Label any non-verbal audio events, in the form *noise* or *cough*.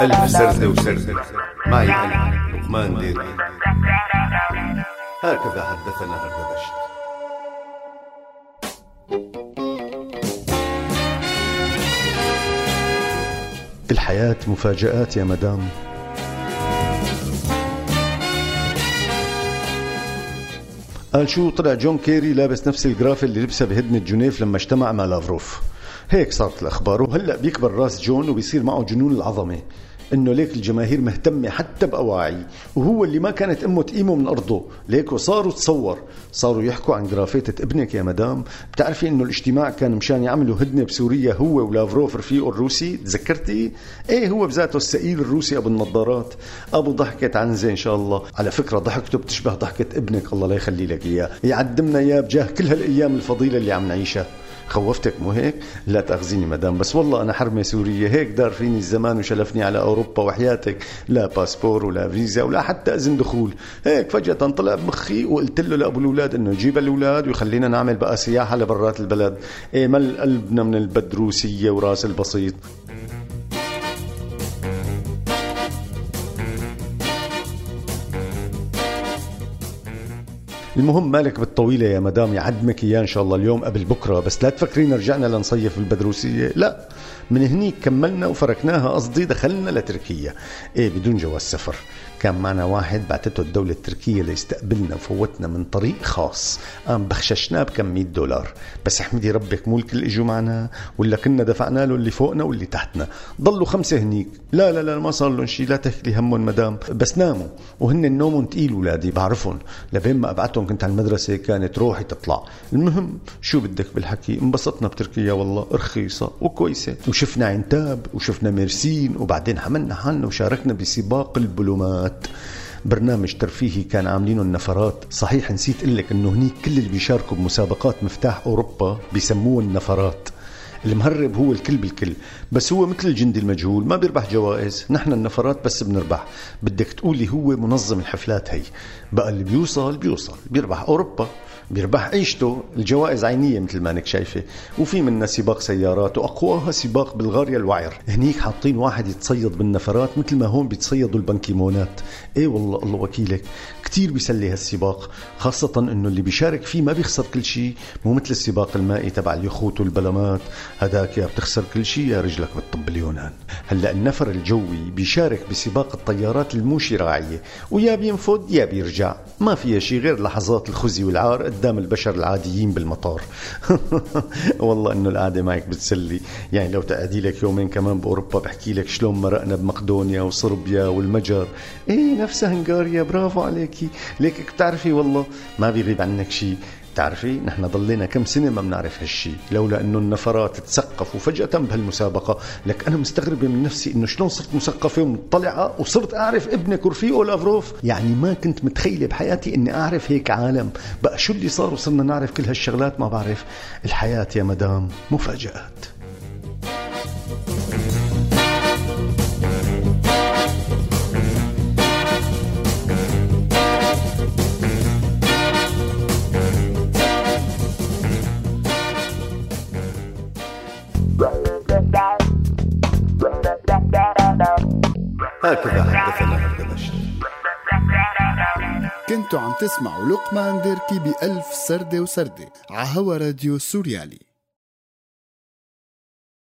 ألف سردة وسردة معي أنا لقمان ديري هكذا حدثنا هردبشت الحياة مفاجآت يا مدام. قال شو طلع جون كيري لابس نفس الجرافة اللي لبسها بهدنة جنيف لما اجتمع مع لافروف. هيك صارت الأخبار. وهلأ بيكبر راس جون وبيصير معه جنون العظمة. إنه ليك الجماهير مهتمة حتى بأواعي وهو اللي ما كانت أمه تقيمه من أرضه. ليك وصاروا تصور صاروا يحكوا عن جرافيتة ابنك يا مدام. بتعرفي إنه الاجتماع كان مشان يعملوا هدنة بسوريا هو ولافروف رفيقه الروسي؟ تذكرتي؟ إيه هو بذاته السئيل الروسي أبو النظارات؟ أبو ضحكة عنزة إن شاء الله. على فكرة ضحكته بتشبه ضحكة ابنك الله لا يخلي لك إياه. يعدمنا إياه بجاه كل هالأيام الفضيلة اللي عم نعيشها. خوفتك مو هيك؟ لا تأخذيني مدام بس والله أنا حرمة سورية هيك دار فيني الزمان وشلفني على أوروبا وحياتك. لا باسبور ولا فيزا ولا حتى أذن دخول. هيك فجأة طلع بمخي وقلت له لأبو الأولاد إنه يجيب الأولاد ويخلينا نعمل بقى سياحة لبرات البلد. إيه مل قلبنا من البدروسية وراس البسيط. المهم مالك بالطويلة يا مدام يعدمك إياه إن شاء الله اليوم قبل بكرة. بس لا تفكرين رجعنا لنصيف بالبدروسية لا من هنيك كملنا وفركناها قصدي دخلنا لتركيا. إيه بدون جواز سفر. كان معنا واحد بعتته الدولة التركية ليستقبلنا وفوتنا من طريق خاص. قام بخششناه بكم 100 دولار. بس أحمدي ربك مو الكل إجوا معنا؟ ولا كنا دفعنا له اللي فوقنا واللي تحتنا. ضلوا خمسة هنيك. لا لا لا ما صار لهم شيء لا تحكي همهم مدام. بس ناموا. وهن نومهم تقيل ولادي بعرفهم. لبين ما أبعتهم كنت على المدرسة كانت روحي تطلع. المهم شو بدك بالحكي؟ انبسطنا بتركيا والله رخيصة وكويسة. وشفنا عنتاب وشفنا ميرسين وبعدين حملنا حالنا وشاركنا بسباق البلومات. برنامج ترفيهي كان عاملينه النفرات. صحيح نسيت لك إنه هنيك كل اللي بيشاركوا بمسابقات مفتاح أوروبا بيسموه النفرات. المهرب هو الكل بالكل. بس هو مثل الجندي المجهول ما بيربح جوائز نحن النفرات بس بنربح. بدك تقولي هو منظم الحفلات هي. بقى اللي بيوصل بيوصل بيربح أوروبا. بيربح. عيشته الجوائز عينية مثل ما أنك شايفة. وفي منا سباق سيارات وأقواها سباق بالغاريا الوعر. هنيك حاطين واحد يتصيد بالنفرات مثل ما هون بيتصيدوا البنكيمونات. إيه والله الله وكيلك. كثير بيسلي هالسباق خاصة إنه اللي بيشارك فيه ما بيخسر كل شيء مو مثل السباق المائي تبع اليخوت والبلمات. هداك يا بتخسر كل شيء يا رجلك بالطب اليونان. هلأ النفر الجوي بيشارك بسباق الطيارات المو شراعية ويا بينفد يا بيرجع. ما فيها شيء غير لحظات الخزي والعار. قدام البشر العاديين بالمطار. *laughs* والله إنه القعدة معك بتسلي. يعني لو تقعدي لك يومين كمان بأوروبا بحكي لك شلون مرقنا بمقدونيا وصربيا والمجر. إيه نفسها هنغاريا برافو عليكي. ليك بتعرفي والله ما بيغيب عنك شيء بتعرفي نحن ضلينا كم سنة ما بنعرف هالشي. لولا إنه النفرات تثقفوا فجأة بهالمسابقة. لك أنا مستغربه من نفسي إنه شلون صرت مثقفة ومطلعة وصرت أعرف ابنك ورفيقه لافروف. يعني ما كنت متخيلة بحياتي إني أعرف هيك عالم. بقى شو اللي صار وصرنا نعرف كل هالشغلات؟ ما بعرف. الحياة يا مدام مفاجآت. هكذا حدثنا هردبشت كنتوا عم تسمعوا لقمان ديركي بألف سردة وسردة عهوا راديو سوريالي.